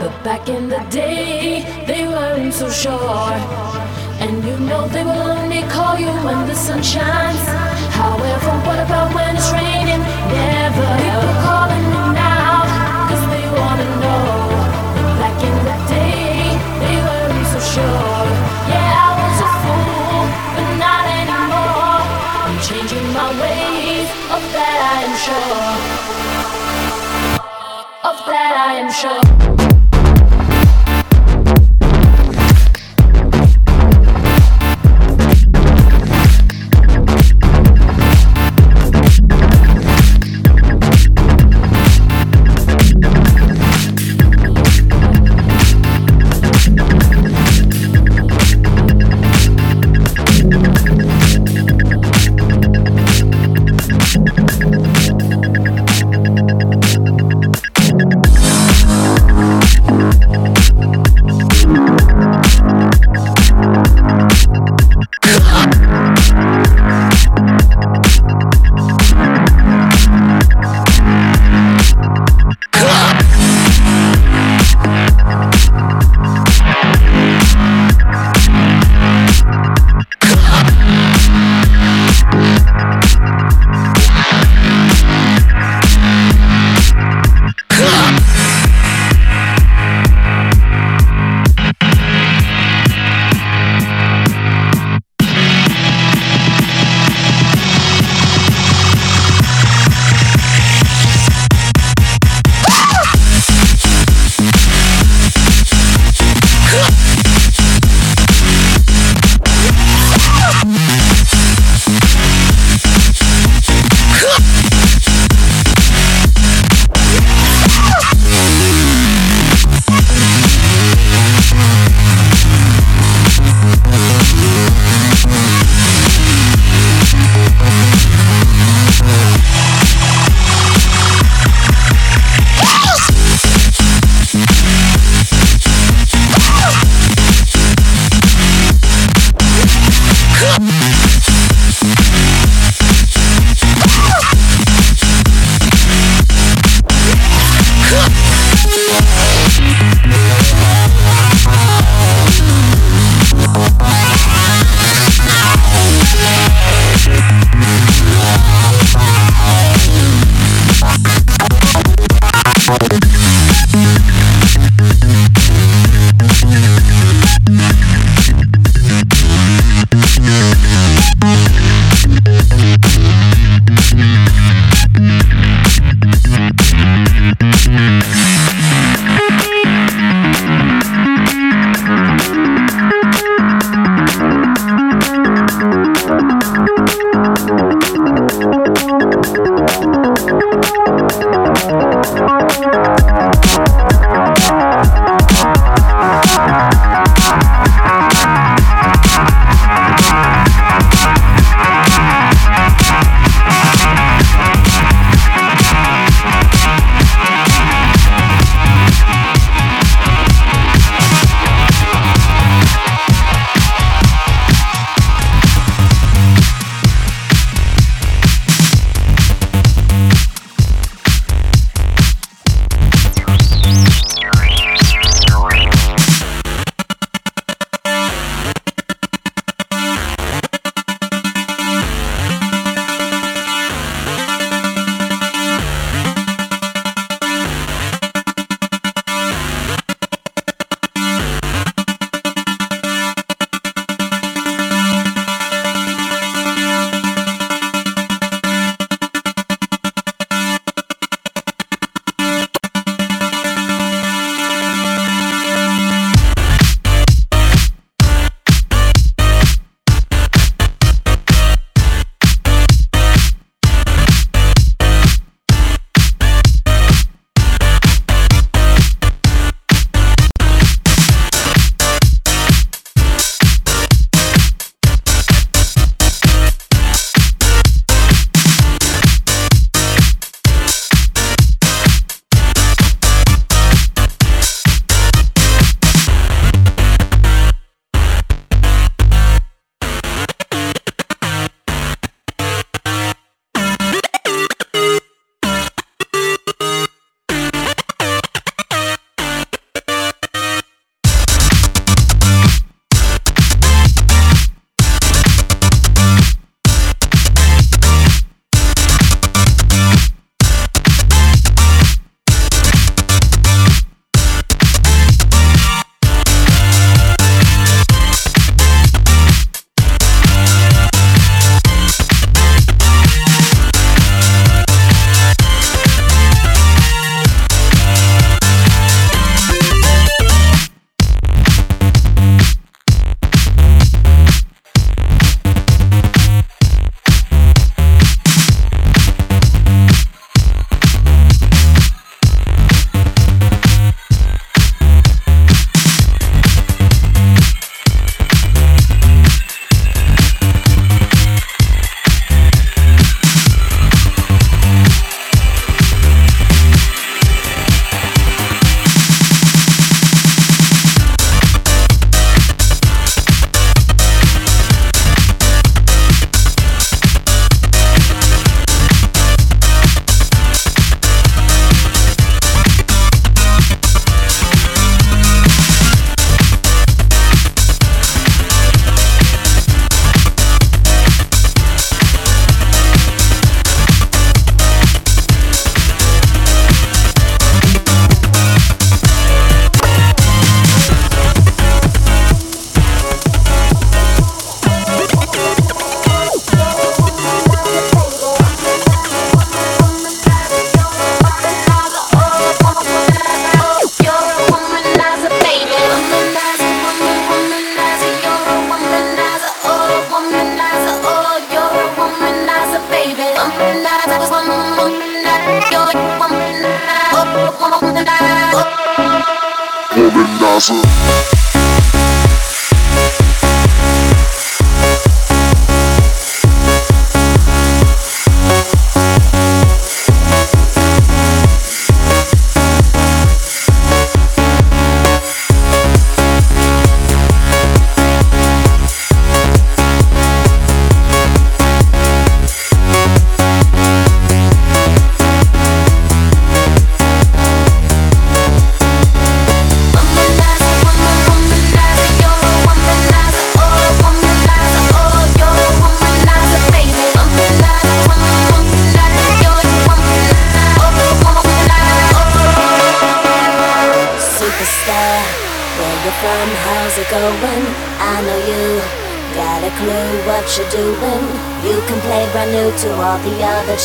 But back in the day, they weren't so sure. And you know they will only call you when the sun shines. However, what about when it's raining? Never. People calling me now, cause they wanna know. But back in the day, they weren't so sure. Yeah, I was a fool, but not anymore. I'm changing my ways, of that I am sure. Of that I am sure.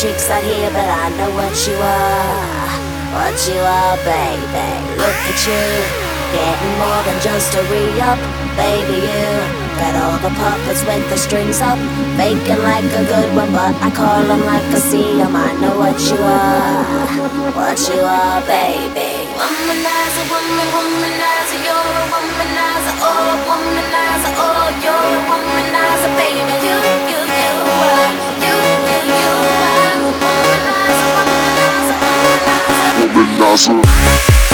Chicks out here, but I know what you are. What you are, baby. Look at you, getting more than just a re-up, baby. You got all the puppets with the strings up, faking like a good one, but I call them like I see them. I know what you are, what you are, baby. Womanizer, woman, womanizer, womanizer, baby.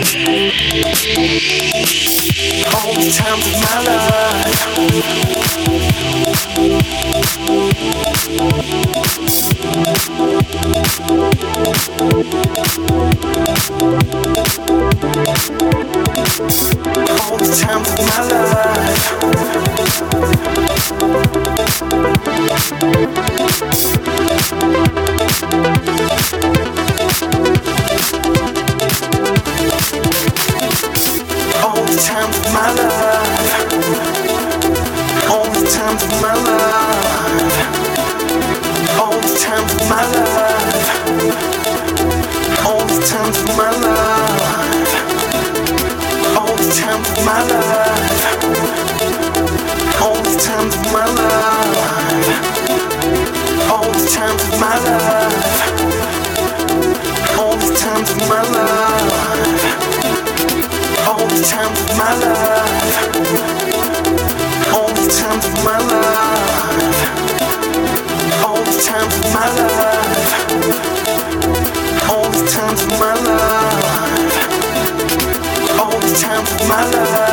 All the times of my life. All the times of my life. All the times of my life. All the times of my life. All the times of my life. All the times of my life. All the times of my life. All the times of my life. All the times of my life all the time of my life. my love.